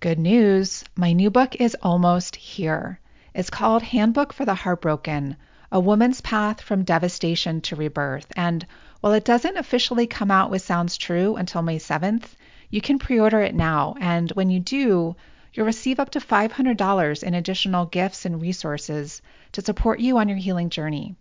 Good news, my new book is almost here. It's called Handbook for the Heartbroken A Woman's Path from Devastation to Rebirth. And while it doesn't officially come out with Sounds True until May 7th, you can pre order it now. And when you do, you'll receive up to $500 in additional gifts and resources to support you on your healing journey.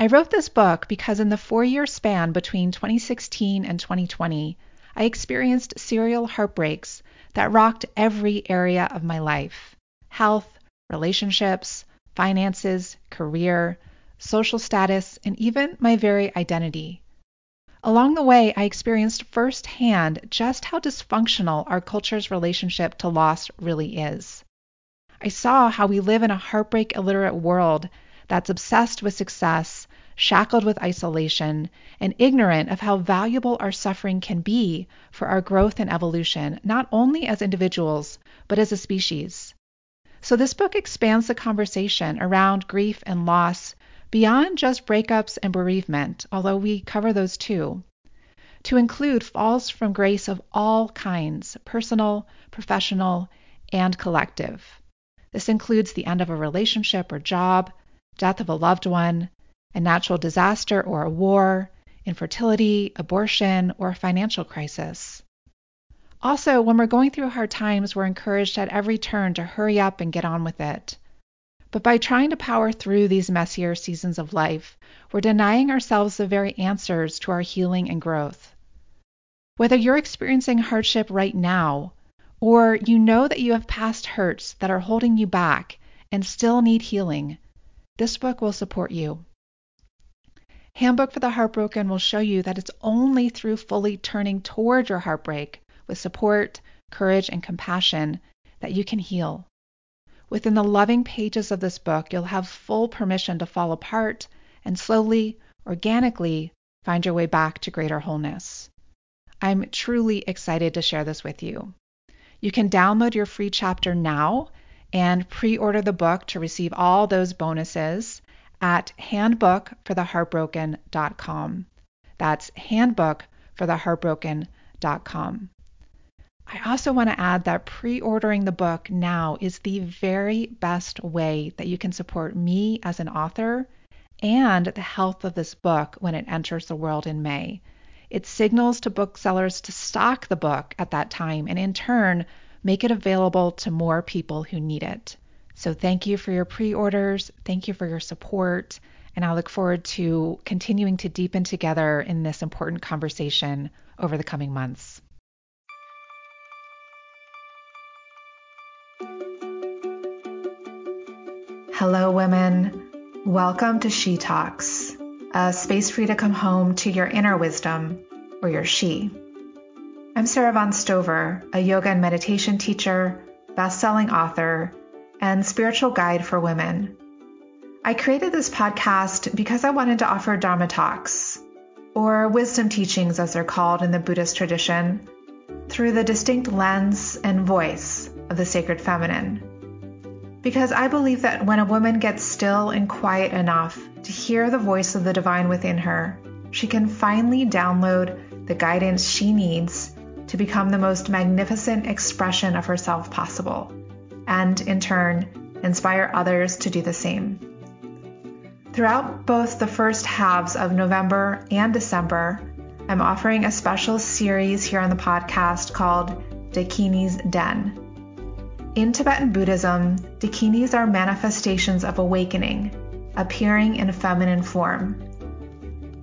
I wrote this book because in the four year span between 2016 and 2020, I experienced serial heartbreaks that rocked every area of my life health, relationships, finances, career, social status, and even my very identity. Along the way, I experienced firsthand just how dysfunctional our culture's relationship to loss really is. I saw how we live in a heartbreak illiterate world that's obsessed with success, shackled with isolation, and ignorant of how valuable our suffering can be for our growth and evolution, not only as individuals, but as a species. So, this book expands the conversation around grief and loss beyond just breakups and bereavement, although we cover those too, to include falls from grace of all kinds personal, professional, and collective. This includes the end of a relationship or job, death of a loved one, a natural disaster or a war, infertility, abortion, or a financial crisis. Also, when we're going through hard times, we're encouraged at every turn to hurry up and get on with it. But by trying to power through these messier seasons of life, we're denying ourselves the very answers to our healing and growth. Whether you're experiencing hardship right now, or you know that you have past hurts that are holding you back and still need healing, this book will support you. Handbook for the Heartbroken will show you that it's only through fully turning toward your heartbreak with support, courage, and compassion that you can heal. Within the loving pages of this book, you'll have full permission to fall apart and slowly, organically find your way back to greater wholeness. I'm truly excited to share this with you. You can download your free chapter now and pre order the book to receive all those bonuses at handbookfortheheartbroken.com. That's handbookfortheheartbroken.com. I also want to add that pre ordering the book now is the very best way that you can support me as an author and the health of this book when it enters the world in May. It signals to booksellers to stock the book at that time and, in turn, make it available to more people who need it. So thank you for your pre orders. Thank you for your support. And I look forward to continuing to deepen together in this important conversation over the coming months. Hello, women. Welcome to She Talks, a space for you to come home to your inner wisdom or your she. I'm Sara Avant Stover, a yoga and meditation teacher, best selling author, and spiritual guide for women. I created this podcast because I wanted to offer Dharma talks, or wisdom teachings as they're called in the Buddhist tradition, through the distinct lens and voice of the sacred feminine. Because I believe that when a woman gets still and quiet enough to hear the voice of the divine within her, she can finally download the guidance she needs to become the most magnificent expression of herself possible and, in turn, inspire others to do the same. Throughout both the first halves of November and December, I'm offering a special series here on the podcast called Dakini's Den. In Tibetan Buddhism, dakinis are manifestations of awakening, appearing in a feminine form.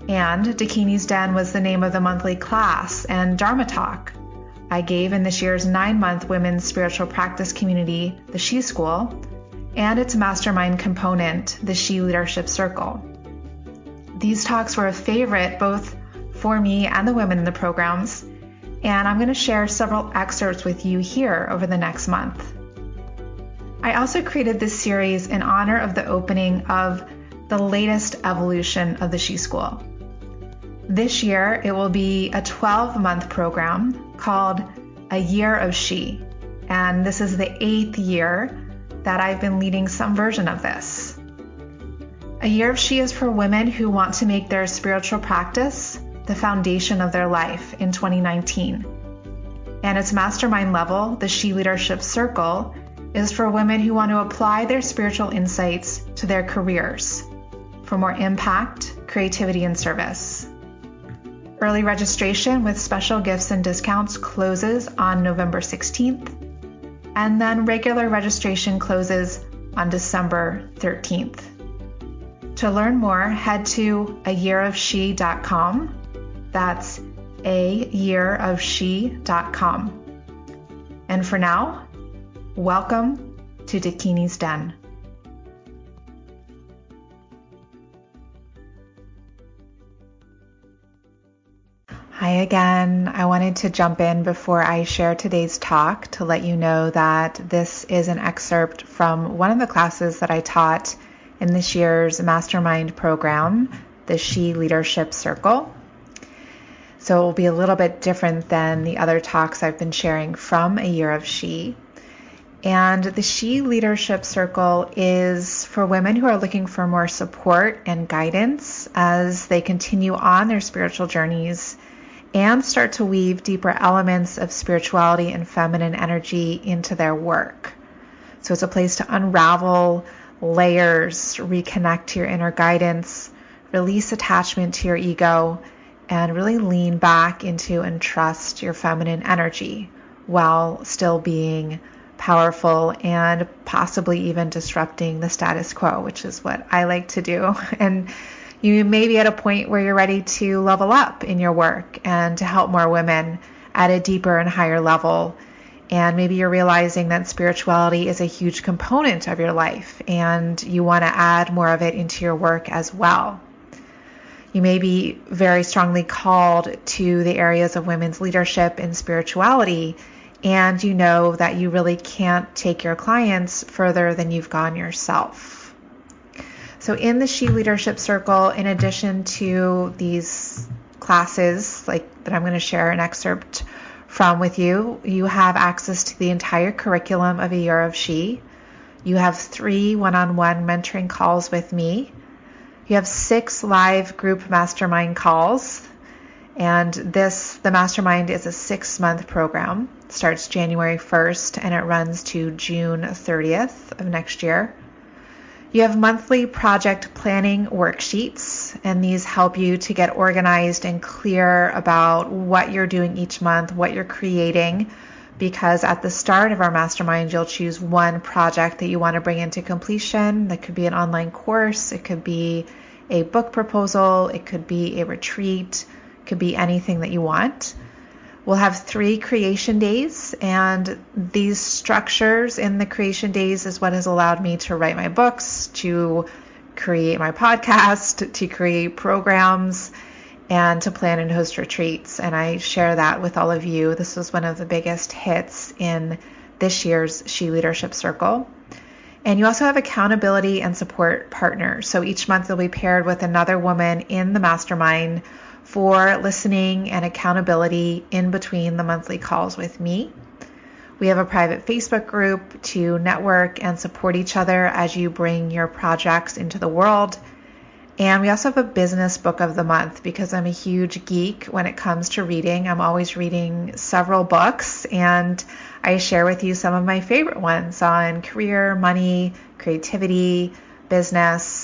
And Dakini's Den was the name of the monthly class and Dharma talk I gave in this year's nine month women's spiritual practice community, the She School, and its mastermind component, the She Leadership Circle. These talks were a favorite both for me and the women in the programs, and I'm going to share several excerpts with you here over the next month. I also created this series in honor of the opening of the latest evolution of the She School. This year, it will be a 12 month program called A Year of She. And this is the eighth year that I've been leading some version of this. A Year of She is for women who want to make their spiritual practice the foundation of their life in 2019. And its mastermind level, the She Leadership Circle, is for women who want to apply their spiritual insights to their careers for more impact, creativity, and service. Early registration with special gifts and discounts closes on November 16th, and then regular registration closes on December 13th. To learn more, head to a yearofshe.com. That's a. And for now, welcome to Dakini's Den. Hi again. I wanted to jump in before I share today's talk to let you know that this is an excerpt from one of the classes that I taught in this year's mastermind program, the She Leadership Circle. So it will be a little bit different than the other talks I've been sharing from A Year of She. And the She Leadership Circle is for women who are looking for more support and guidance as they continue on their spiritual journeys and start to weave deeper elements of spirituality and feminine energy into their work. So it's a place to unravel layers, reconnect to your inner guidance, release attachment to your ego, and really lean back into and trust your feminine energy while still being powerful and possibly even disrupting the status quo, which is what I like to do. And you may be at a point where you're ready to level up in your work and to help more women at a deeper and higher level. And maybe you're realizing that spirituality is a huge component of your life and you want to add more of it into your work as well. You may be very strongly called to the areas of women's leadership and spirituality, and you know that you really can't take your clients further than you've gone yourself. So in the She Leadership Circle, in addition to these classes like that I'm going to share an excerpt from with you, you have access to the entire curriculum of a year of She. You have three one-on-one mentoring calls with me. You have six live group mastermind calls. And this, the mastermind is a six month program. It starts January 1st and it runs to June 30th of next year. You have monthly project planning worksheets, and these help you to get organized and clear about what you're doing each month, what you're creating. Because at the start of our mastermind, you'll choose one project that you want to bring into completion. That could be an online course, it could be a book proposal, it could be a retreat, it could be anything that you want. We'll have three creation days, and these structures in the creation days is what has allowed me to write my books, to create my podcast, to create programs, and to plan and host retreats. And I share that with all of you. This was one of the biggest hits in this year's She Leadership Circle. And you also have accountability and support partners. So each month you'll be paired with another woman in the mastermind for listening and accountability in between the monthly calls with me. We have a private Facebook group to network and support each other as you bring your projects into the world. And we also have a business book of the month because I'm a huge geek when it comes to reading. I'm always reading several books and I share with you some of my favorite ones on career, money, creativity, business,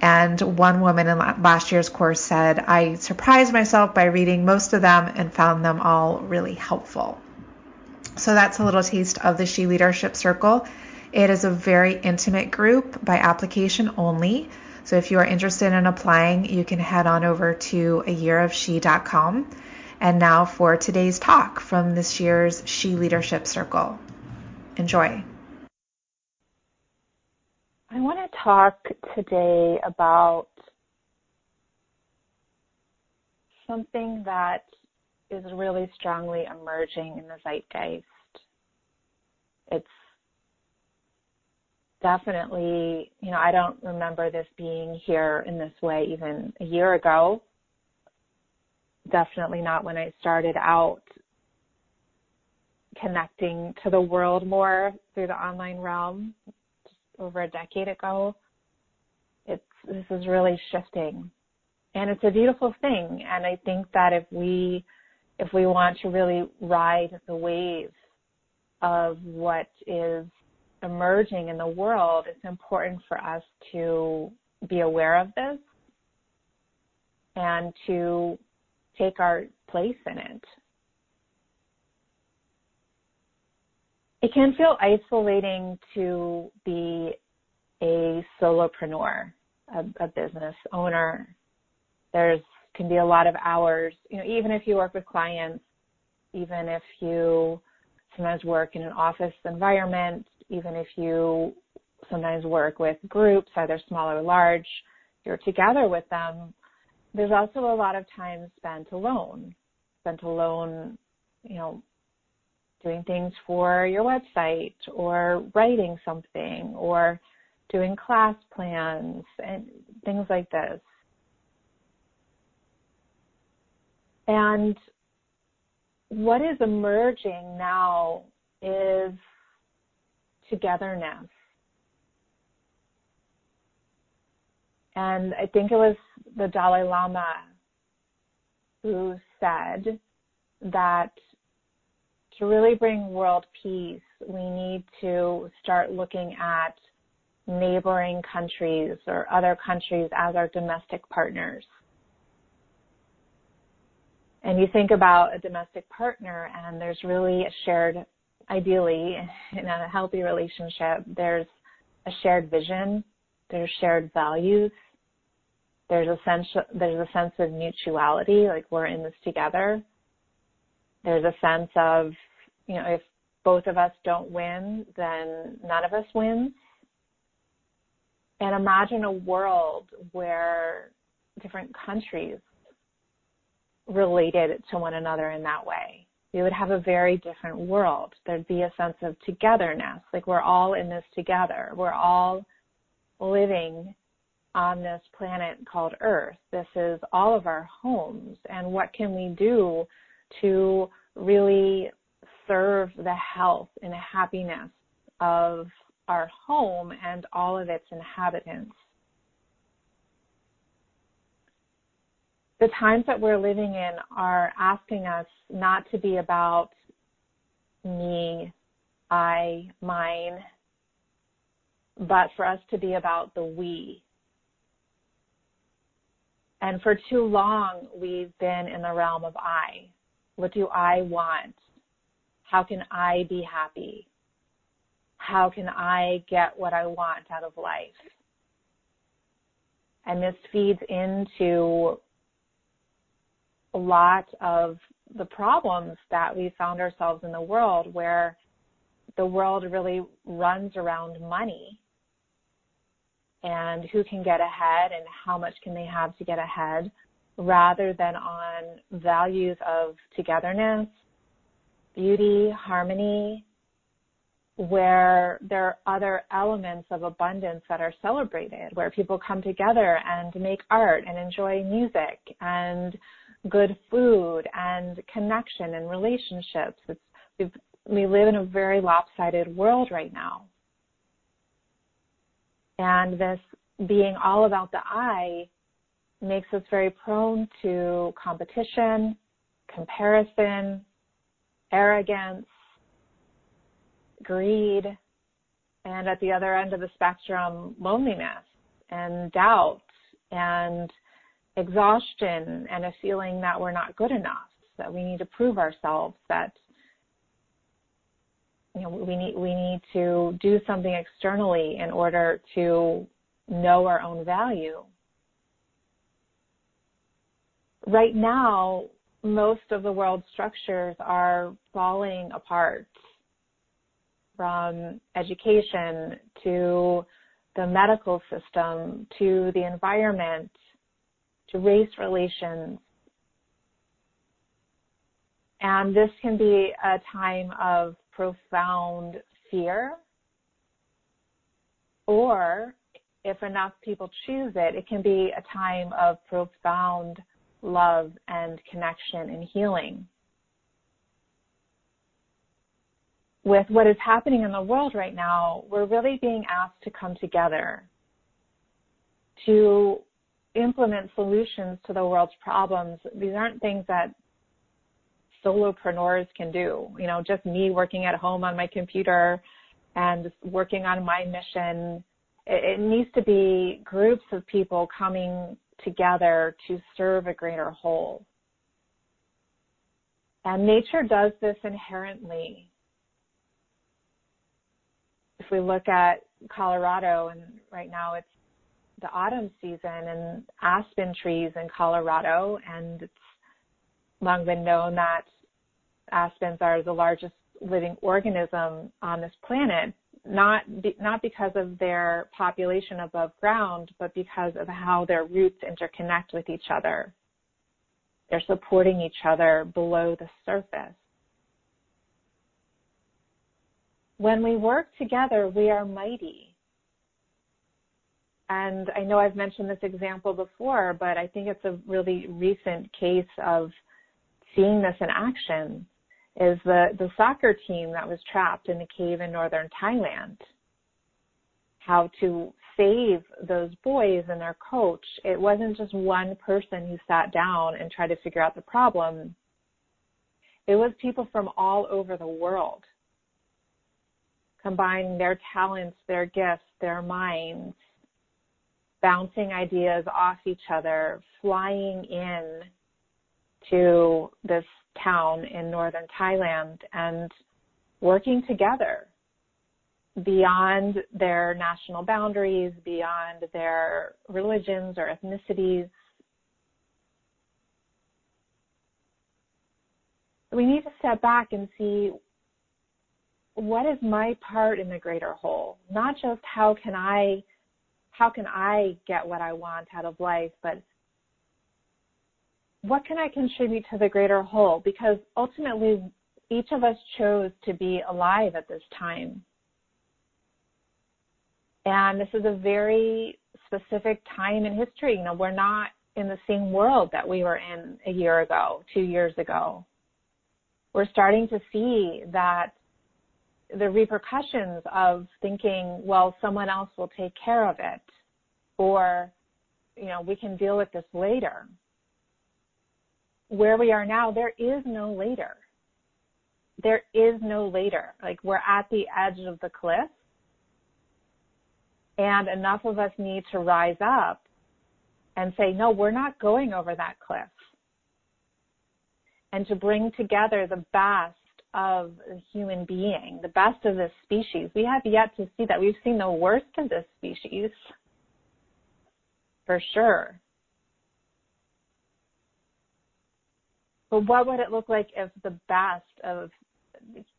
and one woman in last year's course said, I surprised myself by reading most of them and found them all really helpful. So that's a little taste of the She Leadership Circle. It is a very intimate group by application only. So if you are interested in applying, you can head on over to a. And now for today's talk from this year's She Leadership Circle. Enjoy. I want to talk today about something that is really strongly emerging in the zeitgeist. It's definitely, you know, I don't remember this being here in this way even a year ago. Definitely not when I started out connecting to the world more through the online realm over a decade ago. It's this is really shifting. And it's a beautiful thing. And I think that if we if we want to really ride the wave of what is emerging in the world, it's important for us to be aware of this and to take our place in it. It can feel isolating to be a solopreneur, a, a business owner. There's can be a lot of hours, you know, even if you work with clients, even if you sometimes work in an office environment, even if you sometimes work with groups, either small or large, you're together with them. There's also a lot of time spent alone, spent alone, you know, doing things for your website or writing something or doing class plans and things like this. And what is emerging now is togetherness. And I think it was the Dalai Lama who said that to really bring world peace, we need to start looking at neighboring countries or other countries as our domestic partners. And you think about a domestic partner, and there's really a shared, ideally, in a healthy relationship, there's a shared vision, there's shared values, there's a sense there's a sense of mutuality, like we're in this together. There's a sense of, you know, if both of us don't win, then none of us wins. And imagine a world where different countries related to one another in that way. We would have a very different world. There'd be a sense of togetherness, like we're all in this together. We're all living on this planet called Earth. This is all of our homes. And what can we do to really serve the health and happiness of our home and all of its inhabitants? The times that we're living in are asking us not to be about me, I, mine, but for us to be about the we, and for too long, we've been in the realm of I. What do I want? How can I be happy? How can I get what I want out of life? And this feeds into a lot of the problems that we found ourselves in the world where the world really runs around money and who can get ahead and how much can they have to get ahead rather than on values of togetherness, beauty, harmony, where there are other elements of abundance that are celebrated, where people come together and make art and enjoy music and good food and connection and relationships. It's, we live in a very lopsided world right now. And this being all about the I makes us very prone to competition, comparison, arrogance, greed, and at the other end of the spectrum, loneliness and doubt and exhaustion and a feeling that we're not good enough, that we need to prove ourselves, that you know, we need we need to do something externally in order to know our own value. Right now, most of the world's structures are falling apart from education to the medical system to the environment to race relations. And this can be a time of profound fear, or if enough people choose it, it can be a time of profound love and connection and healing. With what is happening in the world right now, we're really being asked to come together to implement solutions to the world's problems. These aren't things that solopreneurs can do. You know, just me working at home on my computer and working on my mission. It, needs to be groups of people coming together to serve a greater whole. And nature does this inherently. If we look at Colorado, and right now it's the autumn season and aspen trees in Colorado, and it's long been known that aspens are the largest living organism on this planet, not be, not because of their population above ground, but because of how their roots interconnect with each other. They're supporting each other below the surface. When we work together, we are mighty. And I know I've mentioned this example before, but I think it's a really recent case of seeing this in action is the, the soccer team that was trapped in a cave in northern Thailand. How to save those boys and their coach. It wasn't just one person who sat down and tried to figure out the problem. It was people from all over the world combining their talents, their gifts, their minds, bouncing ideas off each other, flying in to this town in northern Thailand and working together beyond their national boundaries, beyond their religions or ethnicities. We need to step back and see what is my part in the greater whole? Not just how can I how can I get what I want out of life, but what can I contribute to the greater whole? Because ultimately, each of us chose to be alive at this time. And this is a very specific time in history. You know, we're not in the same world that we were in a year ago, two years ago. We're starting to see that the repercussions of thinking, well, someone else will take care of it, or, you know, we can deal with this later where we are now, there is no later. There is no later. Like we're at the edge of the cliff and enough of us need to rise up and say, no, we're not going over that cliff. And to bring together the best of the human being, the best of this species. We have yet to see that. We've seen the worst of this species, for sure. But what would it look like if the best of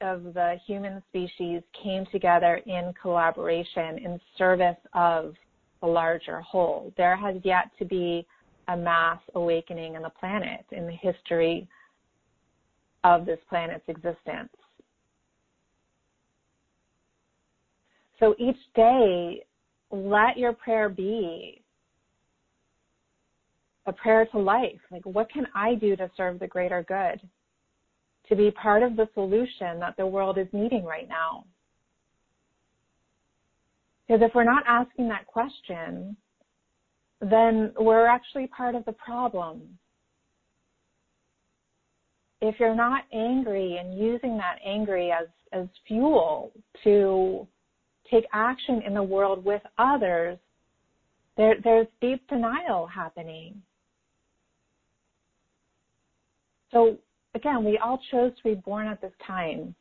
of the human species came together in collaboration in service of a larger whole? There has yet to be a mass awakening in the planet in the history of this planet's existence. So each day, let your prayer be a prayer to life. Like, what can I do to serve the greater good? To be part of the solution that the world is needing right now. Because if we're not asking that question, then we're actually part of the problem. If you're not angry and using that angry as, as fuel to take action in the world with others, there, there's deep denial happening. So again, we all chose to be born at this time.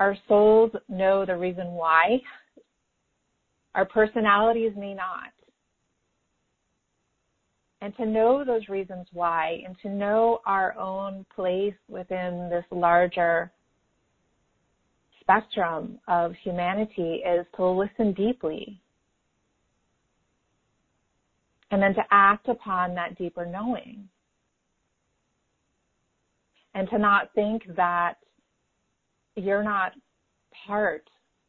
Our souls know the reason why. Our personalities may not. And to know those reasons why and to know our own place within this larger spectrum of humanity is to listen deeply. And then to act upon that deeper knowing and to not think that you're not part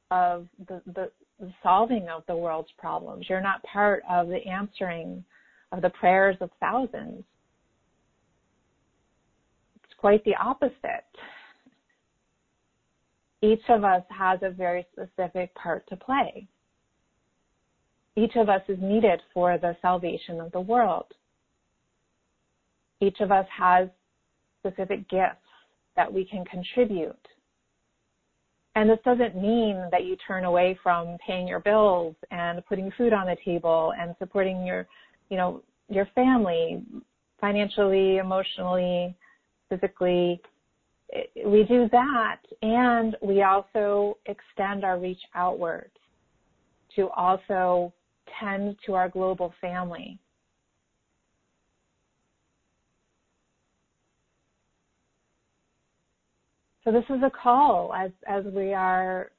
of the, the, the solving of the world's problems. You're not part of the answering of the prayers of thousands. It's quite the opposite. Each of us has a very specific part to play. Each of us is needed for the salvation of the world. Each of us has specific gifts that we can contribute. And this doesn't mean that you turn away from paying your bills and putting food on the table and supporting your, you know, your family financially, emotionally, physically. We do that and we also extend our reach outwards to also tend to our global family. So this is a call as, as we are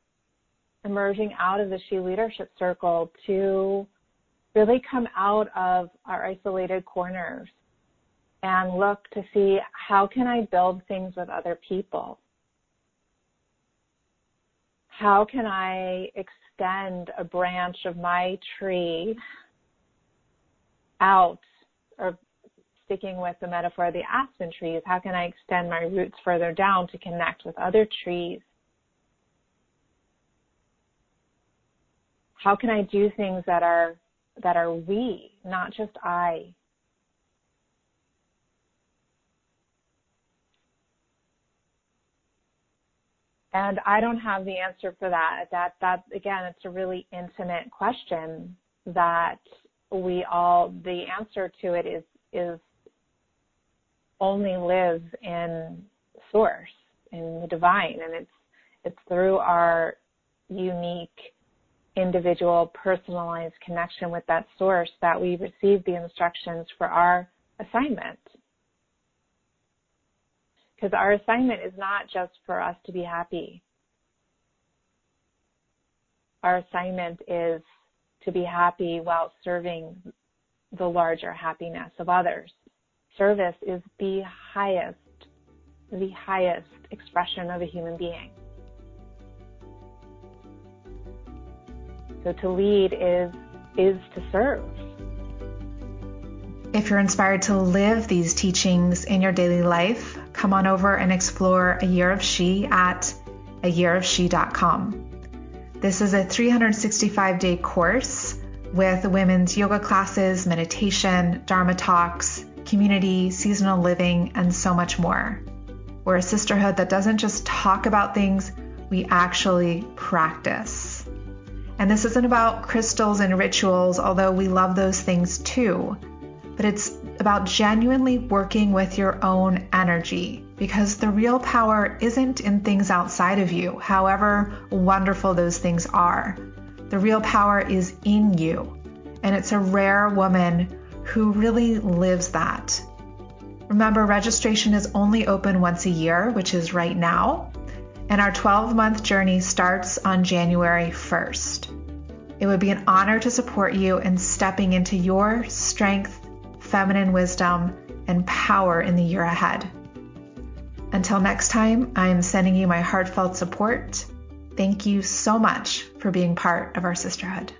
emerging out of the She Leadership Circle to really come out of our isolated corners and look to see how can I build things with other people? How can I extend a branch of my tree out or sticking with the metaphor of the aspen trees, how can I extend my roots further down to connect with other trees? How can I do things that are that are we, not just I? And I don't have the answer for that. That that again, it's a really intimate question that we all the answer to it is is only live in source, in the divine, and it's it's through our unique individual personalized connection with that source that we receive the instructions for our assignment. Because our assignment is not just for us to be happy. Our assignment is to be happy while serving the larger happiness of others service is the highest, the highest expression of a human being. So to lead is is to serve. If you're inspired to live these teachings in your daily life, come on over and explore a year of she at ayearofshe.com. This is a 365 day course with women's yoga classes, meditation, Dharma talks, community, seasonal living, and so much more. We're a sisterhood that doesn't just talk about things, we actually practice. And this isn't about crystals and rituals, although we love those things too. But it's about genuinely working with your own energy because the real power isn't in things outside of you, however wonderful those things are. The real power is in you. And it's a rare woman who really lives that. Remember, registration is only open once a year, which is right now, and our 12 month journey starts on January 1st. It would be an honor to support you in stepping into your strength, feminine wisdom, and power in the year ahead. Until next time, I am sending you my heartfelt support. Thank you so much for being part of our sisterhood.